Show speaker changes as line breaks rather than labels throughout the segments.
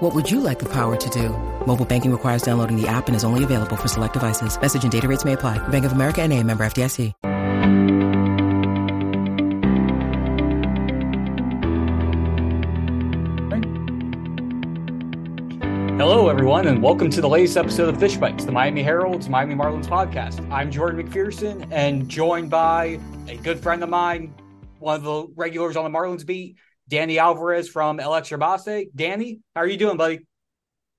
What would you like the power to do? Mobile banking requires downloading the app and is only available for select devices. Message and data rates may apply. Bank of America and a member FDIC.
Hello, everyone, and welcome to the latest episode of Fish Bytes, the Miami Herald's Miami Marlins podcast. I'm Jordan McPherson, and joined by a good friend of mine, one of the regulars on the Marlins beat, Danny Alvarez from El Extra Danny, how are you doing, buddy?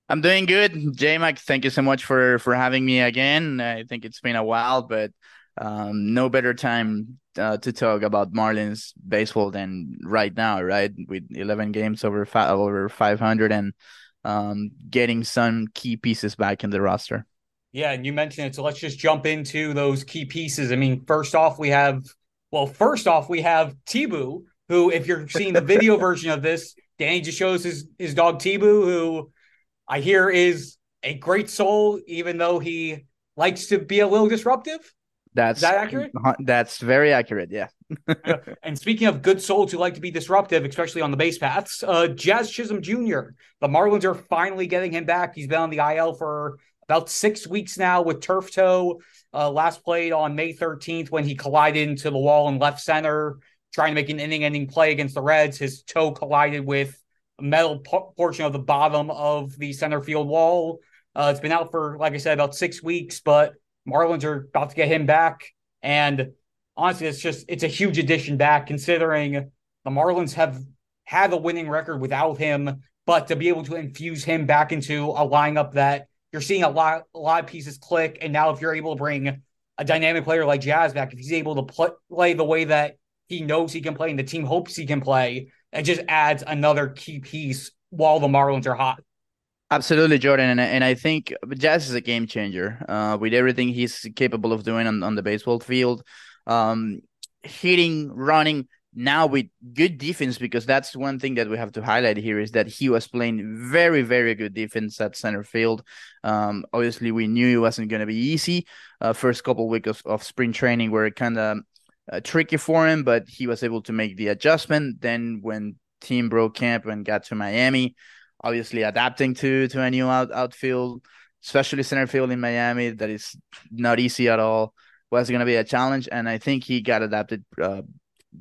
I'm doing good, J Mac. Thank you so much for for having me again. I think it's been a while, but um, no better time uh, to talk about Marlins baseball than right now, right? With 11 games over fi- over 500 and um, getting some key pieces back in the roster.
Yeah, and you mentioned it, so let's just jump into those key pieces. I mean, first off, we have well, first off, we have T-Boo, who, if you're seeing the video version of this, Danny just shows his his dog T-Boo, who I hear is a great soul, even though he likes to be a little disruptive.
That's
Is that accurate?
That's very accurate. Yeah.
and speaking of good souls who like to be disruptive, especially on the base paths, uh, Jazz Chisholm Jr. The Marlins are finally getting him back. He's been on the IL for about six weeks now with turf toe. Uh, last played on May 13th when he collided into the wall in left center, trying to make an inning-ending play against the Reds. His toe collided with a metal po- portion of the bottom of the center field wall. Uh, it's been out for, like I said, about six weeks, but Marlins are about to get him back. And honestly, it's just it's a huge addition back considering the Marlins have had a winning record without him, but to be able to infuse him back into a lineup that you're seeing a lot a lot of pieces click. And now if you're able to bring a dynamic player like Jazz back, if he's able to play the way that he knows he can play and the team hopes he can play, it just adds another key piece while the Marlins are hot.
Absolutely, Jordan, and and I think Jazz is a game changer uh, with everything he's capable of doing on, on the baseball field, um, hitting, running. Now with good defense, because that's one thing that we have to highlight here is that he was playing very, very good defense at center field. Um, obviously, we knew it wasn't going to be easy. Uh, first couple weeks of, of spring training were kind of uh, tricky for him, but he was able to make the adjustment. Then when team broke camp and got to Miami obviously adapting to to a new out, outfield, especially center field in Miami, that is not easy at all. Was going to be a challenge, and I think he got adapted uh,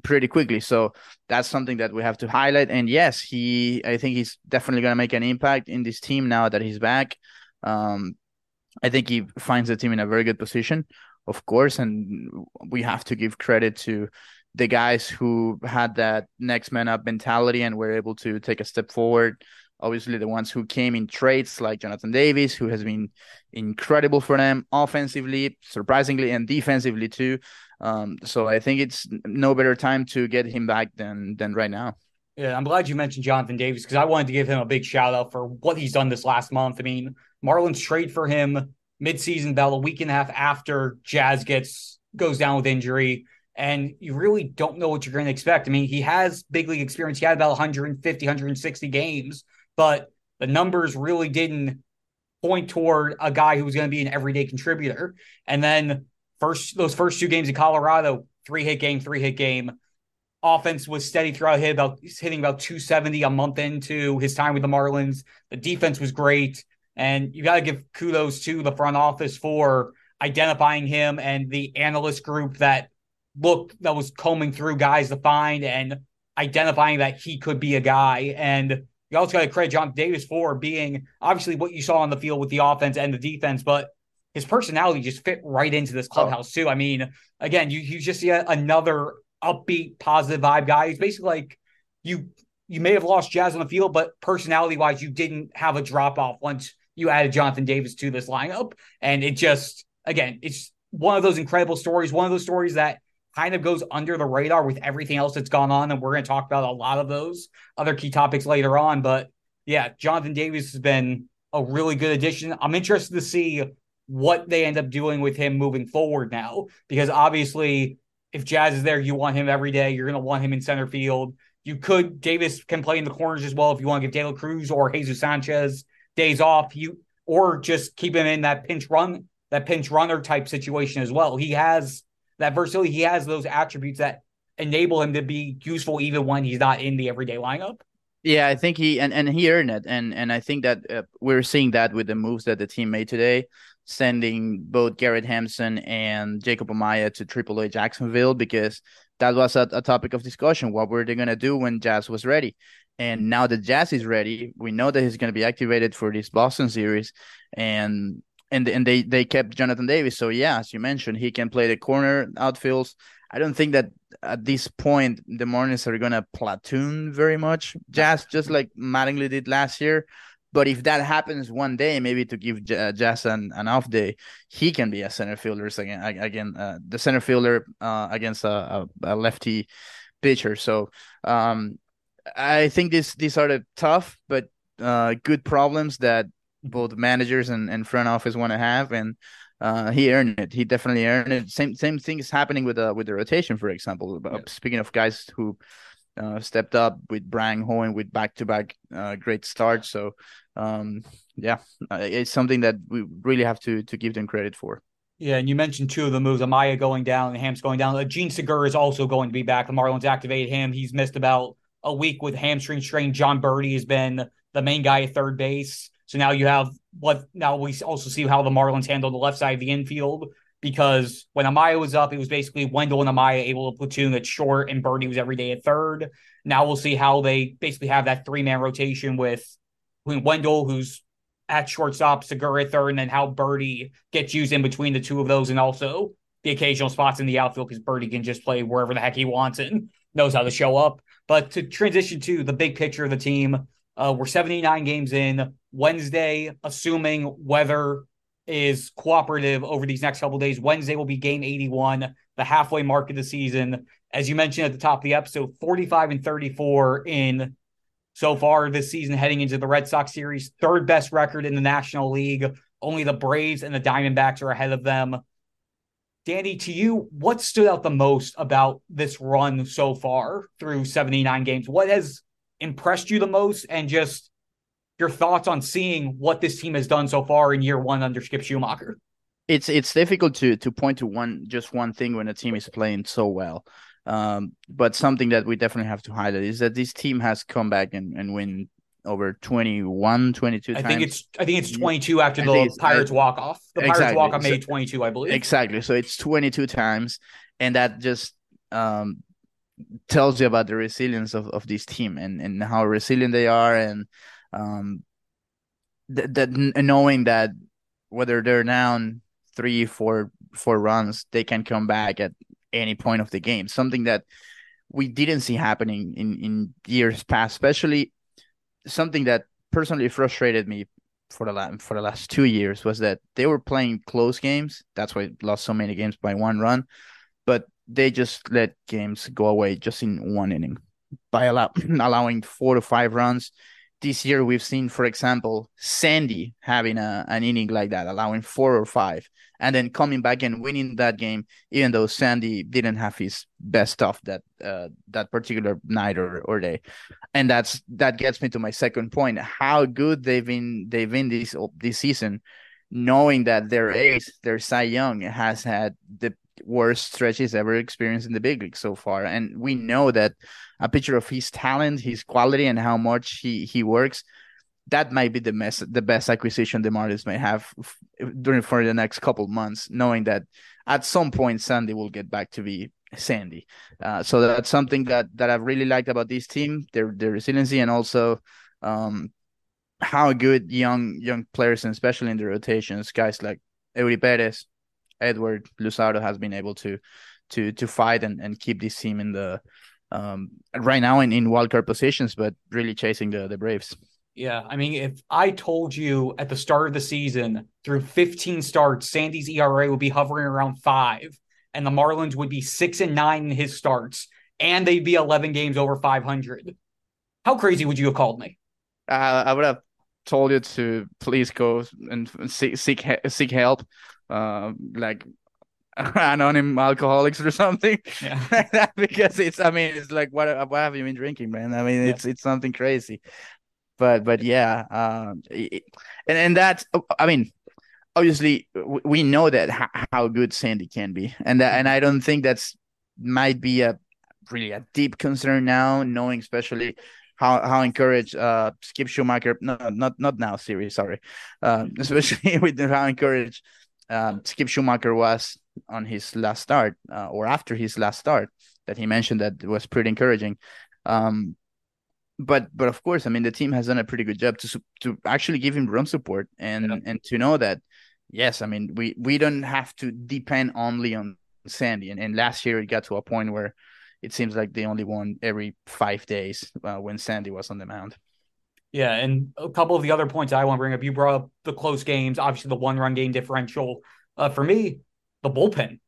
pretty quickly. So that's something that we have to highlight. And yes, he, I think he's definitely going to make an impact in this team now that he's back. Um, I think he finds the team in a very good position, of course, and we have to give credit to the guys who had that next man up mentality and were able to take a step forward obviously the ones who came in trades like Jonathan Davis, who has been incredible for them offensively, surprisingly, and defensively too. Um, so I think it's no better time to get him back than than right now.
Yeah, I'm glad you mentioned Jonathan Davis because I wanted to give him a big shout out for what he's done this last month. I mean, Marlins trade for him midseason, about a week and a half after Jazz gets goes down with injury. And you really don't know what you're going to expect. I mean, he has big league experience. He had about 150, 160 games but the numbers really didn't point toward a guy who was going to be an everyday contributor. And then first those first two games in Colorado, three hit game, three hit game. Offense was steady throughout. Hit about hitting about 270 a month into his time with the Marlins. The defense was great, and you got to give kudos to the front office for identifying him and the analyst group that looked that was combing through guys to find and identifying that he could be a guy. And you also got to credit John Davis for being obviously what you saw on the field with the offense and the defense, but his personality just fit right into this oh. clubhouse oh. too. I mean, again, you you just see another upbeat, positive vibe guy. He's basically like you you may have lost Jazz on the field, but personality wise, you didn't have a drop off once you added Jonathan Davis to this lineup. And it just again, it's one of those incredible stories, one of those stories that kind of goes under the radar with everything else that's gone on. And we're going to talk about a lot of those other key topics later on. But yeah, Jonathan Davis has been a really good addition. I'm interested to see what they end up doing with him moving forward now. Because obviously, if Jazz is there, you want him every day. You're going to want him in center field. You could Davis can play in the corners as well if you want to give De La Cruz or Jesus Sanchez days off. You or just keep him in that pinch run, that pinch runner type situation as well. He has that versatility. He has those attributes that enable him to be useful even when he's not in the everyday lineup.
Yeah, I think he and, and he earned it, and and I think that uh, we're seeing that with the moves that the team made today, sending both Garrett Hampson and Jacob Amaya to AAA Jacksonville because that was a, a topic of discussion. What were they gonna do when Jazz was ready? And now that Jazz is ready, we know that he's gonna be activated for this Boston series, and and and they they kept Jonathan Davis. So yeah, as you mentioned, he can play the corner outfields. I don't think that at this point the Marlins are gonna platoon very much, Jazz, just like Mattingly did last year. But if that happens one day, maybe to give Jazz an, an off day, he can be a center fielder again. Again, uh, the center fielder uh, against a, a, a, lefty pitcher. So um, I think this these are the tough but uh, good problems that both managers and, and front office want to have, and uh, he earned it. He definitely earned it. Same same thing is happening with uh with the rotation, for example. Yeah. Speaking of guys who uh, stepped up with Bryan Hoeing with back to back great starts. So um, yeah, uh, it's something that we really have to to give them credit for.
Yeah, and you mentioned two of the moves: Amaya going down and Hamps going down. Jean Segura is also going to be back. The Marlins activated him. He's missed about a week with hamstring strain. Jon Berti has been the main guy at third base. So now you have what now we also see how the Marlins handle the left side of the infield because when Amaya was up, it was basically Wendle and Amaya able to platoon at short and Berti was every day at third. Now we'll see how they basically have that three man rotation with Wendle, who's at shortstop, Segura at third, and then how Berti gets used in between the two of those, and also the occasional spots in the outfield because Berti can just play wherever the heck he wants and knows how to show up. But to transition to the big picture of the team, uh, we're 79 games in. Wednesday, assuming weather is cooperative over these next couple days, Wednesday will be game 81, the halfway mark of the season. As you mentioned at the top of the episode, 45 and 34 in so far this season heading into the Red Sox series, third best record in the National League. Only the Braves and the Diamondbacks are ahead of them. Danny, to you, what stood out the most about this run so far through 79 games? What has impressed you the most and just your thoughts on seeing what this team has done so far in year one under Skip Schumaker.
It's it's difficult to to point to one just one thing when a team is playing so well. Um, but something that we definitely have to highlight is that this team has come back and, and win over 21 22
I think it's I think it's 22 after I the Pirates walk off. The exactly. Pirates walk off made 22, I believe.
Exactly. So it's 22 times and that just um tells you about the resilience of, of this team and, and how resilient they are and um that, knowing that whether they're down three four four runs they can come back at any point of the game. Something that we didn't see happening in in years past especially something that personally frustrated me for the last for the last two years was that they were playing close games. That's why lost so many games by one run. But they just let games go away just in one inning by allow- allowing four to five runs. This year, we've seen, for example, Sandy having a, an inning like that, allowing four or five, and then coming back and winning that game, even though Sandy didn't have his best stuff that uh, that particular night or, or day. And that's that gets me to my second point: how good they've been they've been this this season, knowing that their ace, their Cy Young, has had the worst stretch he's ever experienced in the big league so far. And we know that a picture of his talent, his quality, and how much he he works, that might be the best the best acquisition the Marlins may have during for the next couple months, knowing that at some point Sandy will get back to be Sandy. Uh, so that's something that that I've really liked about this team, their their resiliency, and also um, how good young young players, and especially in the rotations, guys like Eury Perez, Edward Luzardo has been able to to to fight and, and keep this team in the um right now in, in wildcard positions, but really chasing the, the Braves.
Yeah, I mean, if I told you at the start of the season through 15 starts, Sandy's ERA would be hovering around five, and the Marlins would be six and nine in his starts, and they'd be 11 games over 500. How crazy would you have called me?
Uh, I would have told you to please go and seek seek, seek help, uh, like anonymous alcoholics or something yeah. because it's i mean it's like what what have you been drinking man i mean it's yeah. it's something crazy but but yeah um and and that's i mean obviously we know that how good sandy can be and that and i don't think that's might be a really a deep concern now knowing especially how how encouraged uh skip schumaker no not not now series sorry uh, especially with how encouraged um, skip Schumaker was on his last start uh, or after his last start that he mentioned that was pretty encouraging. Um, but but of course, I mean the team has done a pretty good job to to actually give him room support and yeah. and to know that yes, I mean we we don't have to depend only on Sandy. And, and last year it got to a point where it seems like they only won every five days uh, when Sandy was on the mound.
Yeah, and a couple of the other points I want to bring up. You brought up the close games, obviously the one run game differential. Uh, for me, the bullpen.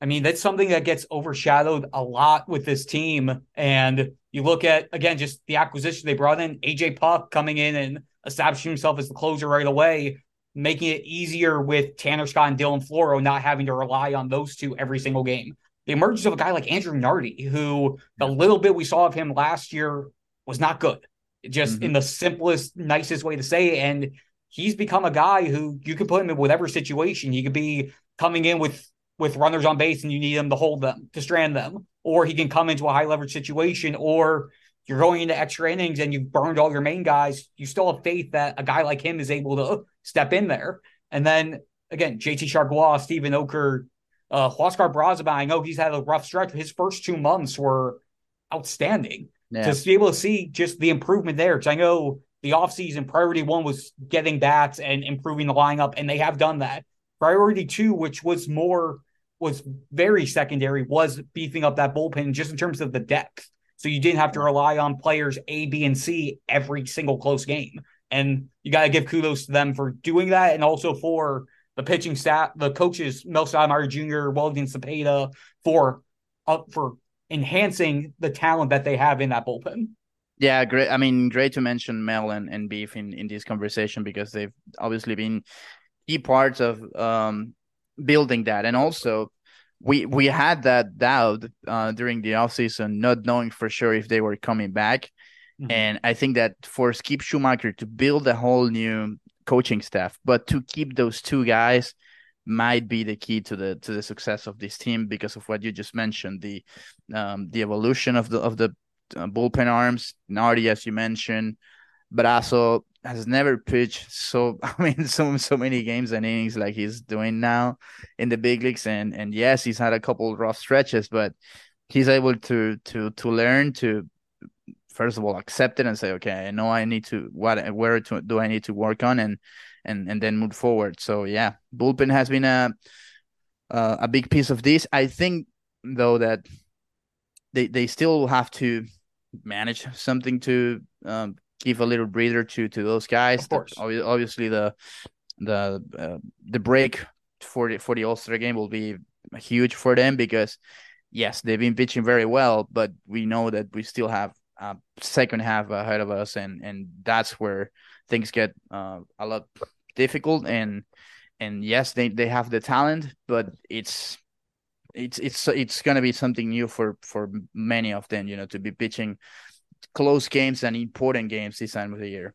I mean, that's something that gets overshadowed a lot with this team. And you look at, again, just the acquisition they brought in, AJ Puk coming in and establishing himself as the closer right away, making it easier with Tanner Scott and Dylan Floro not having to rely on those two every single game. The emergence of a guy like Andrew Nardi, who the little bit we saw of him last year was not good, just mm-hmm. in the simplest, nicest way to say it. And he's become a guy who you can put him in whatever situation. He could be coming in with with runners on base and you need him to hold them to strand them, or he can come into a high leverage situation, or you're going into extra innings and you've burned all your main guys. You still have faith that a guy like him is able to step in there. And then again, JT Chargois, Steven Okert, uh, Huascar Brazoban, I know he's had a rough stretch. His first two months were outstanding. Yeah. To be able to see just the improvement there, because I know the offseason priority one was getting bats and improving the lineup, and they have done that. Priority two, which was more was very secondary, was beefing up that bullpen just in terms of the depth. So you didn't have to rely on players A, B, and C every single close game. And you got to give kudos to them for doing that, and also for the pitching staff, the coaches, Mel Stottlemyre Jr., Wellington Cepeda, for uh, for enhancing the talent that they have in that bullpen.
Yeah, great. I mean, great to mention Mel and, and Beef in, in this conversation because they've obviously been key parts of um, building that. And also, we we had that doubt uh, during the offseason, not knowing for sure if they were coming back. Mm-hmm. And I think that for Skip Schumaker to build a whole new coaching staff, but to keep those two guys might be the key to the to the success of this team because of what you just mentioned the um, the evolution of the of the uh, bullpen arms. Nardi as you mentioned but also has never pitched so I mean so so many games and innings like he's doing now in the big leagues. And and yes he's had a couple rough stretches but he's able to to to learn to first of all accept it and say okay I know I need to what where to, do I need to work on? And and and then move forward so yeah bullpen has been a uh, a big piece of this I think though that they they still have to manage something to um, give a little breather to to those guys.
Of course.
The, obviously, the the uh, the break for the for the All Star game will be huge for them because yes, they've been pitching very well, but we know that we still have a second half ahead of us, and and that's where things get uh, a lot difficult. And and yes, they they have the talent, but it's it's it's it's gonna be something new for for many of them, you know, to be pitching close games and important games this time of the year.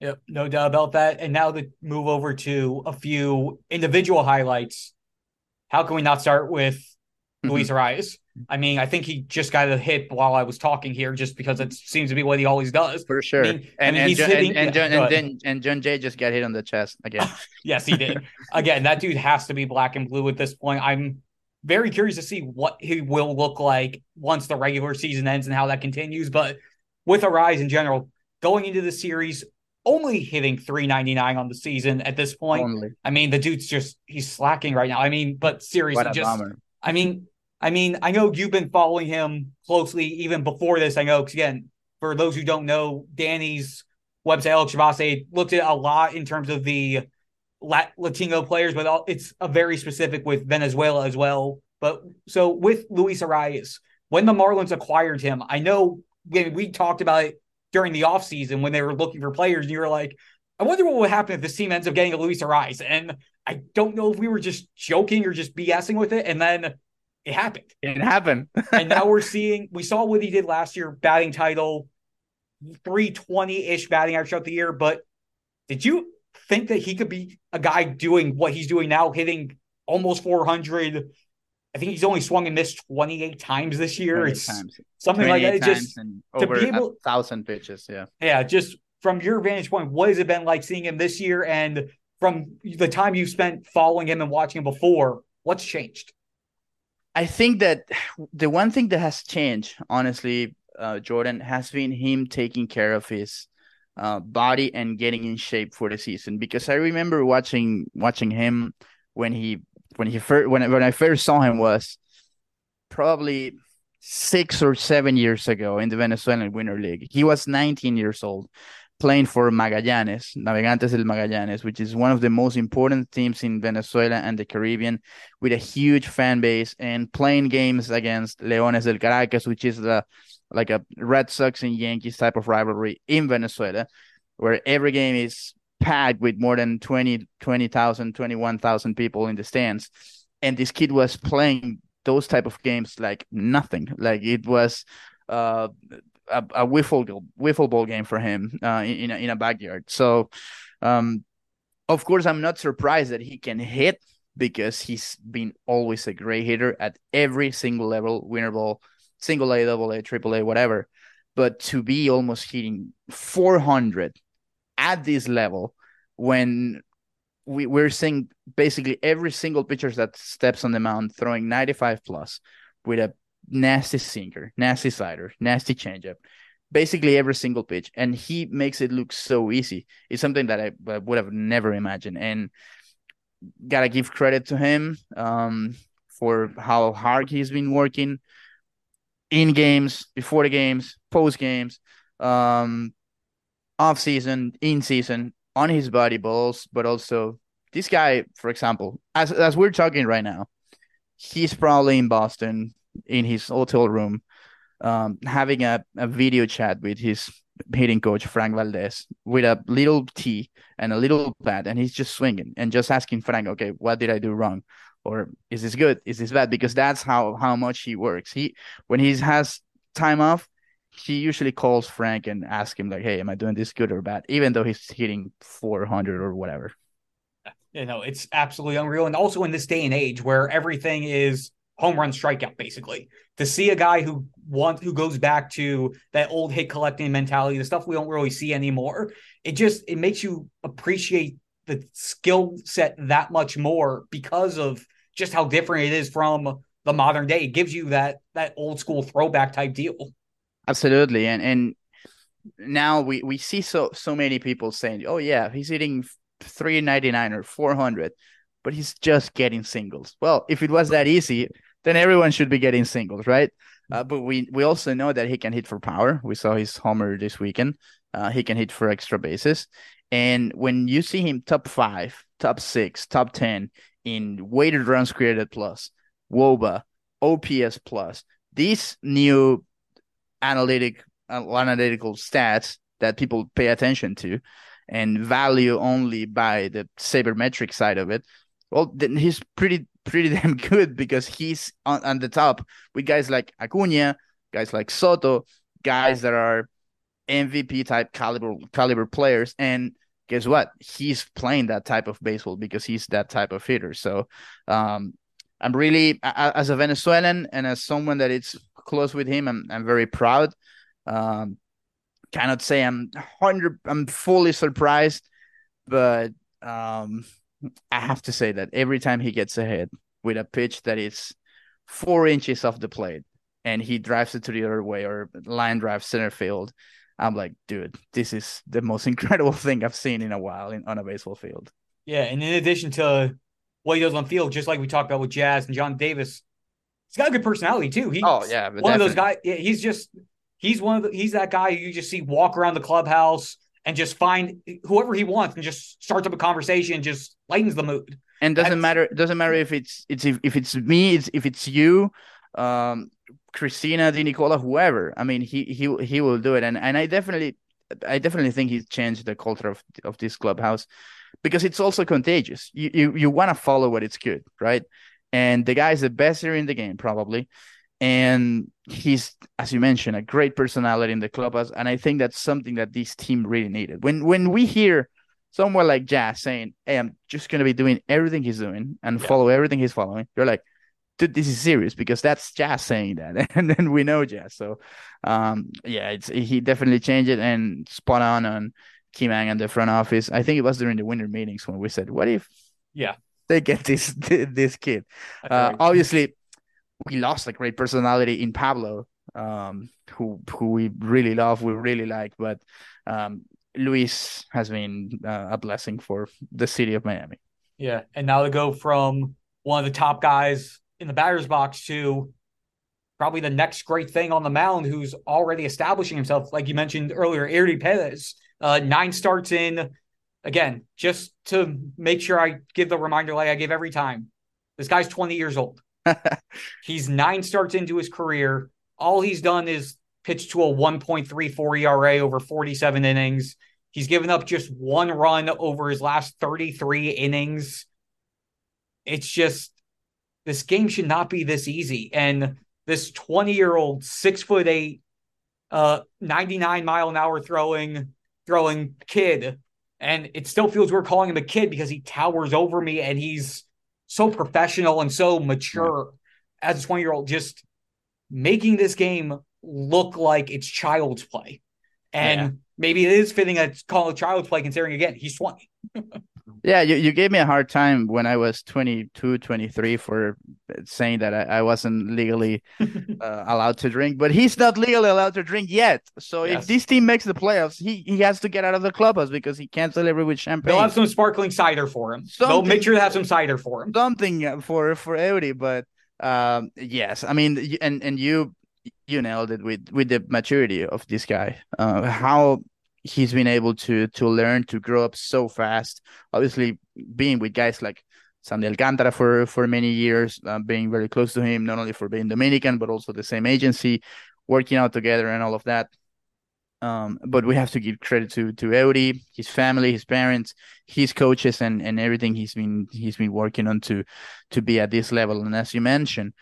Yep, no doubt about that. And now to move over to a few individual highlights. How can we not start with mm-hmm. Luis Arraez? I mean, I think he just got a hit while I was talking here, just because it seems to be what he always does.
For sure. I mean, and, I mean, and, John, hitting, and, and, John, and, then, and Jon Jay just got hit on the chest again.
yes, he did. again, that dude has to be black and blue at this point. I'm very curious to see what he will look like once the regular season ends and how that continues. But with Arraez in general, going into the series, only hitting 399 on the season at this point. Only. I mean, the dude's just he's slacking right now. I mean, but seriously, just. I mean, I mean, I know you've been following him closely even before this. I know because again, for those who don't know, Danny's website El Extrabase looked at a lot in terms of the Latino players, but it's a very specific with Venezuela as well. But so with Luis Arraez, when the Marlins acquired him, I know we, we talked about it during the offseason when they were looking for players, and you were like, I wonder what would happen if this team ends up getting a Luis Arraez. And I don't know if we were just joking or just BSing with it. And then it happened.
It happened.
and now we're seeing, we saw what he did last year, batting title, 320 ish batting average throughout the year. But did you think that he could be a guy doing what he's doing now, hitting almost 400? I think he's only swung and missed 28 times this year. It's times. something like that. It just
to be able thousand pitches. Yeah.
Yeah. Just from your vantage point, what has it been like seeing him this year? And from the time you've spent following him and watching him before, what's changed?
I think that the one thing that has changed, honestly, uh, Jordan, has been him taking care of his uh, body and getting in shape for the season. Because I remember watching watching him when he when he first when when I first saw him was probably six or seven years ago in the Venezuelan Winter League. He was 19 years old, playing for Magallanes, Navegantes del Magallanes, which is one of the most important teams in Venezuela and the Caribbean, with a huge fan base, and playing games against Leones del Caracas, which is the like a Red Sox and Yankees type of rivalry in Venezuela, where every game is packed with more than 20, 20,000, 21,000 people in the stands. And this kid was playing those type of games like nothing. Like it was uh, a, a wiffle, wiffle ball game for him uh, in, a, in a backyard. So, um, of course, I'm not surprised that he can hit because he's been always a great hitter at every single level, winner ball, single A, double A, triple A, whatever. But to be almost hitting 400 at this level when we, we're seeing basically every single pitcher that steps on the mound throwing 95 plus with a nasty sinker, nasty slider, nasty changeup, basically every single pitch. And he makes it look so easy. It's something that I, I would have never imagined. And gotta give credit to him um, for how hard he's been working in games, before the games, post games. Um, off season, in season, on his body balls, but also this guy, for example, as as we're talking right now, he's probably in Boston in his hotel room, um, having a, a video chat with his hitting coach Frank Valdez with a little tee and a little pad, and he's just swinging and just asking Frank, okay, what did I do wrong? Or is this good? Is this bad? Because that's how how much he works. He when he has time off, he usually calls Frank and asks him like, "Hey, am I doing this good or bad?" Even though he's hitting 400 or whatever.
You know, it's absolutely unreal, and also in this day and age where everything is home run strikeout, basically, to see a guy who wants who goes back to that old hit collecting mentality, the stuff we don't really see anymore. It just it makes you appreciate the skill set that much more because of just how different it is from the modern day. It gives you that that old school throwback type deal.
Absolutely, and and now we we see so so many people saying, "Oh yeah, he's hitting 399 or 400, but he's just getting singles." Well, if it was that easy, then everyone should be getting singles, right? Uh, but we we also know that he can hit for power. We saw his homer this weekend. Uh, he can hit for extra bases, and when you see him top five, top six, top ten in weighted runs created plus, WOBA, OPS plus, these new analytic uh, analytical stats that people pay attention to and value only by the sabermetric side of it well then he's pretty pretty damn good because he's on, on the top with guys like Acuna, guys like Soto, guys that are MVP type caliber caliber players. And guess what? He's playing that type of baseball because he's that type of hitter. So um, I'm really as a Venezuelan and as someone that is close with him. I'm I'm very proud. Um, cannot say I'm hundred. I'm fully surprised, but um, I have to say that every time he gets ahead with a pitch that is four inches off the plate and he drives it to the other way or line drive center field, I'm like, dude, this is the most incredible thing I've seen in a while in, on a baseball field.
Yeah, and in addition to what he does on field, just like we talked about with Jazz and John Davis, he's got a good personality too. He's
oh yeah,
one of those guys. Yeah, he's just he's one of the, he's that guy you just see walk around the clubhouse and just find whoever he wants and just starts up a conversation and just lightens the mood.
And doesn't That's, matter doesn't matter if it's it's if, if it's me, it's if it's you, um, Christina, De Nicola, whoever. I mean, he he he will do it, and and I definitely I definitely think he's changed the culture of of this clubhouse because it's also contagious. You you, you want to follow what it's good, right? And the guy is the best here in the game, probably. And he's as you mentioned a great personality in the clubhouse and i think that's something that this team really needed. When when we hear someone like jazz saying hey i'm just going to be doing everything he's doing and yeah. follow everything he's following you're like dude this is serious because that's jazz saying that and then we know jazz so um yeah it's he definitely changed it and spot on on Kim Ng and the front office. I think it was during the winter meetings when we said what if
yeah
they get this this kid uh, obviously we lost a great personality in Pablo, um, who who we really love, we really like. But um, Luis has been uh, a blessing for the city of Miami.
Yeah, and now to go from one of the top guys in the batter's box to probably the next great thing on the mound, who's already establishing himself, like you mentioned earlier, Eury Perez. Uh, nine starts in. Again, just to make sure I give the reminder like I give every time. This guy's 20 years old. he's nine starts into his career. All he's done is pitch to a 1.34 ERA over 47 innings. He's given up just one run over his last 33 innings. It's just this game should not be this easy. And this 20 year old, six foot eight, uh, 99 mile an hour throwing, throwing kid. And it still feels we're calling him a kid because he towers over me and he's so professional and so mature yeah. as a 20 year old, just making this game look like it's child's play. And yeah. maybe it is fitting a call it child's play considering again, he's 20.
Yeah, you, you gave me a hard time when I was 22, 23 for saying that I, I wasn't legally uh, allowed to drink, but he's not legally allowed to drink yet. So yes. if this team makes the playoffs, he, he has to get out of the clubhouse because he can't celebrate with champagne.
They'll have some sparkling cider for him. Something, They'll make sure to have some cider for him.
Something for for Eury, but um, yes, I mean, and and you you nailed it with with the maturity of this guy. Uh, how he's been able to to learn to grow up so fast. Obviously, being with guys like Sandy Alcantara for for many years, uh, being very close to him, not only for being Dominican but also the same agency, working out together and all of that. Um, but we have to give credit to to Eury, his family, his parents, his coaches, and and everything he's been he's been working on to to be at this level. And as you mentioned,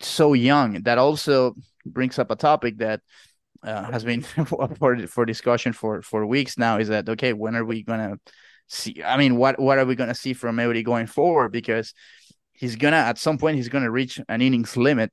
so young. That also brings up a topic that uh, has been for for discussion for for weeks now is that okay when are we gonna see i mean what what are we gonna see from Eury going forward? Because he's gonna at some point he's gonna reach an innings limit.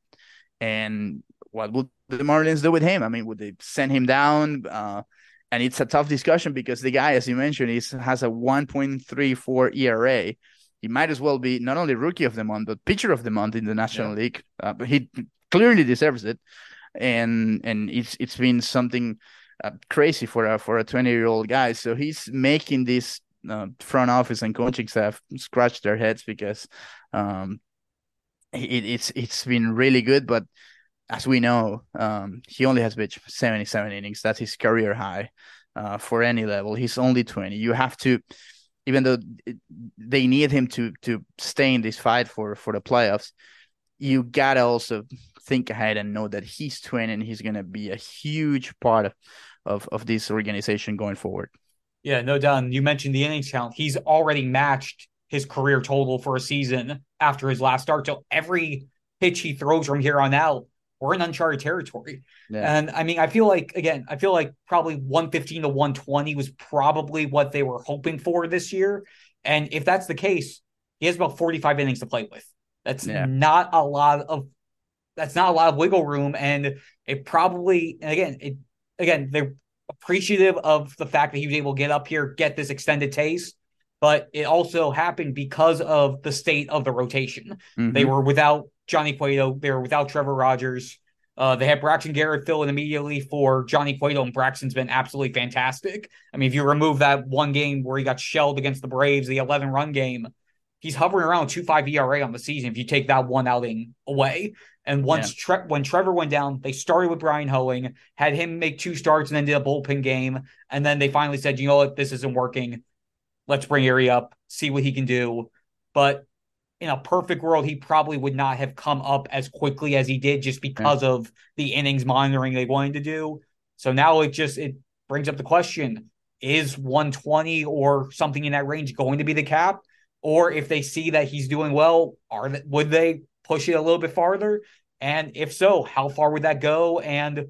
And what would the marlins do with him? I mean would they send him down? Uh, and it's a tough discussion because the guy as you mentioned is has a 1.34 era he might as well be not only rookie of the month but pitcher of the month in the national yeah. league. Uh, he clearly deserves it and and it's it's been something uh, crazy for a for a 20 year old guy. So he's making this uh, front office and coaching staff scratch their heads because um, it, it's it's been really good, but as we know, um, he only has pitched 77 innings. That's his career high uh, for any level. He's only 20. You have to, even though they need him to to stay in this fight for for the playoffs, you gotta also think ahead and know that he's 20 and he's going to be a huge part of, of, of this organization going forward.
Yeah, no doubt. You mentioned the innings count. He's already matched his career total for a season after his last start. So every pitch he throws from here on out, we're in uncharted territory. Yeah. And I mean, I feel like, again, I feel like probably 115 to 120 was probably what they were hoping for this year. And if that's the case, he has about 45 innings to play with. That's yeah. not a lot of that's not a lot of wiggle room, and it probably and again it again they're appreciative of the fact that he was able to get up here, get this extended taste, but it also happened because of the state of the rotation. Mm-hmm. They were without Johnny Cueto, they were without Trevor Rogers. Uh, they had Braxton Garrett fill in immediately for Johnny Cueto, and Braxton's been absolutely fantastic. I mean, if you remove that one game where he got shelled against the Braves, the 11 run game, he's hovering around two five ERA on the season if you take that one outing away. And once yeah. Tre- when Trevor went down, they started with Bryan Hoeing, had him make two starts and then did a bullpen game. And then they finally said, you know what, this isn't working. Let's bring Eury up, see what he can do. But in a perfect world, he probably would not have come up as quickly as he did just because mm. of the innings monitoring they wanted to do. So now it just it brings up the question: Is 120 or something in that range going to be the cap? Or if they see that he's doing well, are they, would they push it a little bit farther? And if so, how far would that go? And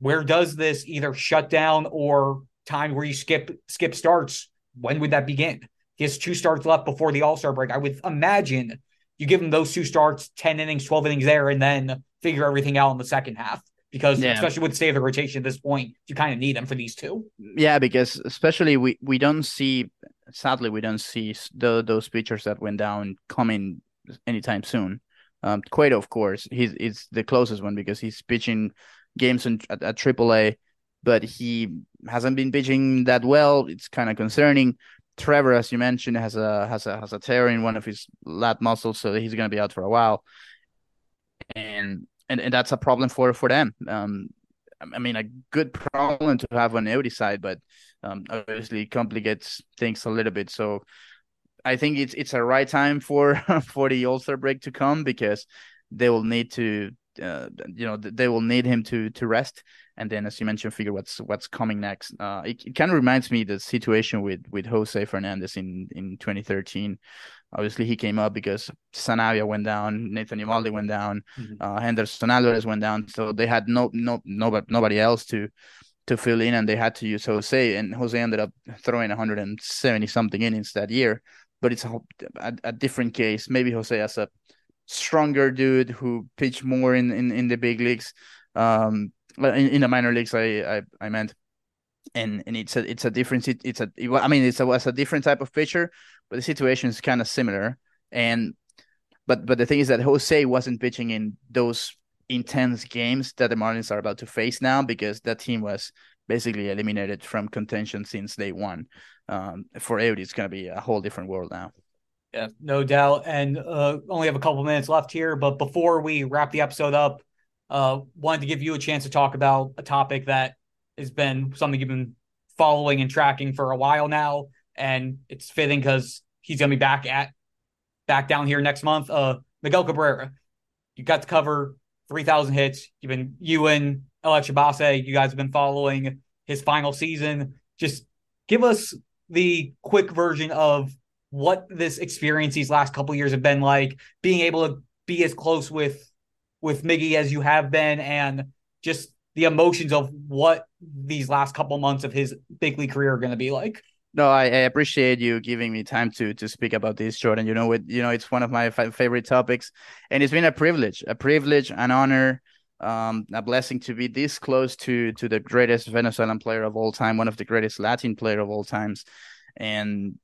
where does this either shut down or time where you skip skip starts? When would that begin? He has two starts left before the All Star break. I would imagine you give him those two starts, 10 innings, 12 innings there, and then figure everything out in the second half. Because yeah. especially with the state of the rotation at this point, you kind of need them for these two.
Yeah, because especially we we don't see sadly we don't see the those pitchers that went down coming anytime soon. Um, Cueto, of course, he's is the closest one because he's pitching games in, at, at AAA, but he hasn't been pitching that well. It's kind of concerning. Trevor, as you mentioned, has a has a has a tear in one of his lat muscles, so he's going to be out for a while, and and, and that's a problem for for them. Um, I mean, a good problem to have on the side, but um, obviously complicates things a little bit. So I think it's it's a right time for for the All Star break to come because they will need to uh, you know they will need him to to rest and then as you mentioned figure what's what's coming next uh it, it kind of reminds me the situation with with jose fernandez in in 2013 obviously he came up because sanabia went down nathan Eovaldi went down mm-hmm. uh henderson alvarez went down so they had no no nobody nobody else to to fill in and they had to use jose and jose ended up throwing 170 something innings that year but it's a, a, a different case maybe jose has a stronger dude who pitched more in, in, in the big leagues, um, in, in the minor leagues. I, I, I meant, and and it's a it's a different it's a I mean it's a was a different type of pitcher, but the situation is kind of similar. And but but the thing is that Jose wasn't pitching in those intense games that the Marlins are about to face now because that team was basically eliminated from contention since day one. Um, for Eury, it's going to be a whole different world now.
Yeah, no doubt. And uh, only have a couple minutes left here, but before we wrap the episode up, uh, wanted to give you a chance to talk about a topic that has been something you've been following and tracking for a while now, and it's fitting because he's going to be back at back down here next month. Uh, Miguel Cabrera, you got to cover three thousand hits. You've been you and El Extrabase, you guys have been following his final season. Just give us the quick version of what this experience these last couple years have been like, being able to be as close with with Miggy as you have been, and just the emotions of what these last couple months of his big league career are going to be like.
No, I, I, appreciate you giving me time to to speak about this, Jordan. You know, it you know it's one of my favorite topics, and it's been a privilege, a privilege, an honor, um, a blessing to be this close to to the greatest Venezuelan player of all time, one of the greatest Latin player of all times, and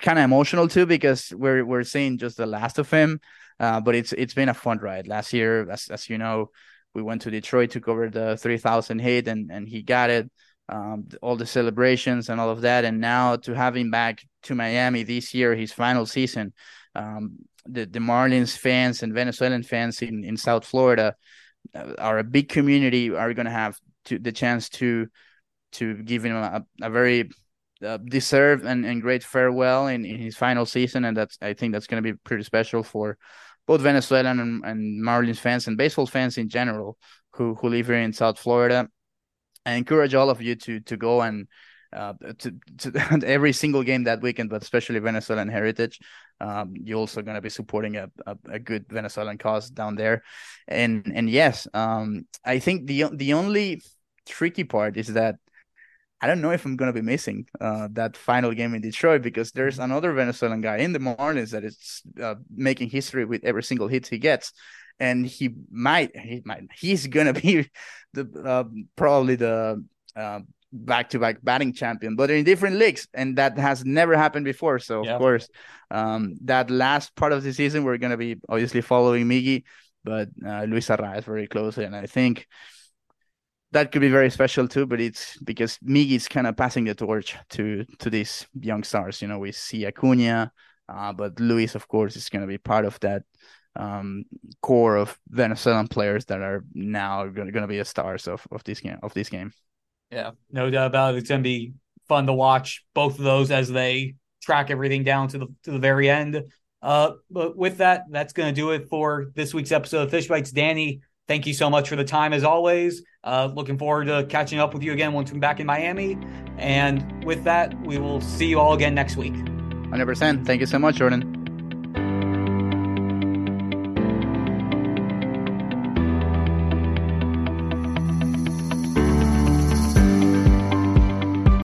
kind of emotional too because we're we're seeing just the last of him. Uh, but it's it's been a fun ride. Last year, as as you know, we went to Detroit to cover the 3,000 hit, and and he got it. Um, all the celebrations and all of that, and now to have him back to Miami this year, his final season. Um, the the Marlins fans and Venezuelan fans in in South Florida uh, are a big community. Are going to have to the chance to to give him a, a very uh, deserved and, and great farewell in, in his final season, and that's I think that's going to be pretty special for both Venezuelan and, and Marlins fans and baseball fans in general who who live here in South Florida. I encourage all of you to to go and uh, to, to every single game that weekend, but especially Venezuelan heritage. Um, you're also going to be supporting a, a, a, good Venezuelan cause down there, and and yes, um, I think the the only tricky part is that I don't know if I'm gonna be missing uh, that final game in Detroit because there's another Venezuelan guy in the Marlins that is uh, making history with every single hit he gets, and he might he might he's gonna be the uh, probably the uh, back-to-back batting champion, but in different leagues, and that has never happened before. So yeah. of course, um, that last part of the season we're gonna be obviously following Miggy but uh, Luis Arraez very closely, and I think that could be very special too. But it's because Miggy is kind of passing the torch to to these young stars. You know, we see Acuna, uh, but Luis, of course, is going to be part of that um, core of Venezuelan players that are now going to be the stars of, of this game of this game.
Yeah, no doubt about it. It's going to be fun to watch both of those as they track everything down to the to the very end. Uh, but with that, that's going to do it for this week's episode of Fish Bytes. Danny, thank you so much for the time as always. Uh, looking forward to catching up with you again once I'm back in Miami. And with that, we will see you all again next week.
100%. Thank you so much, Jordan.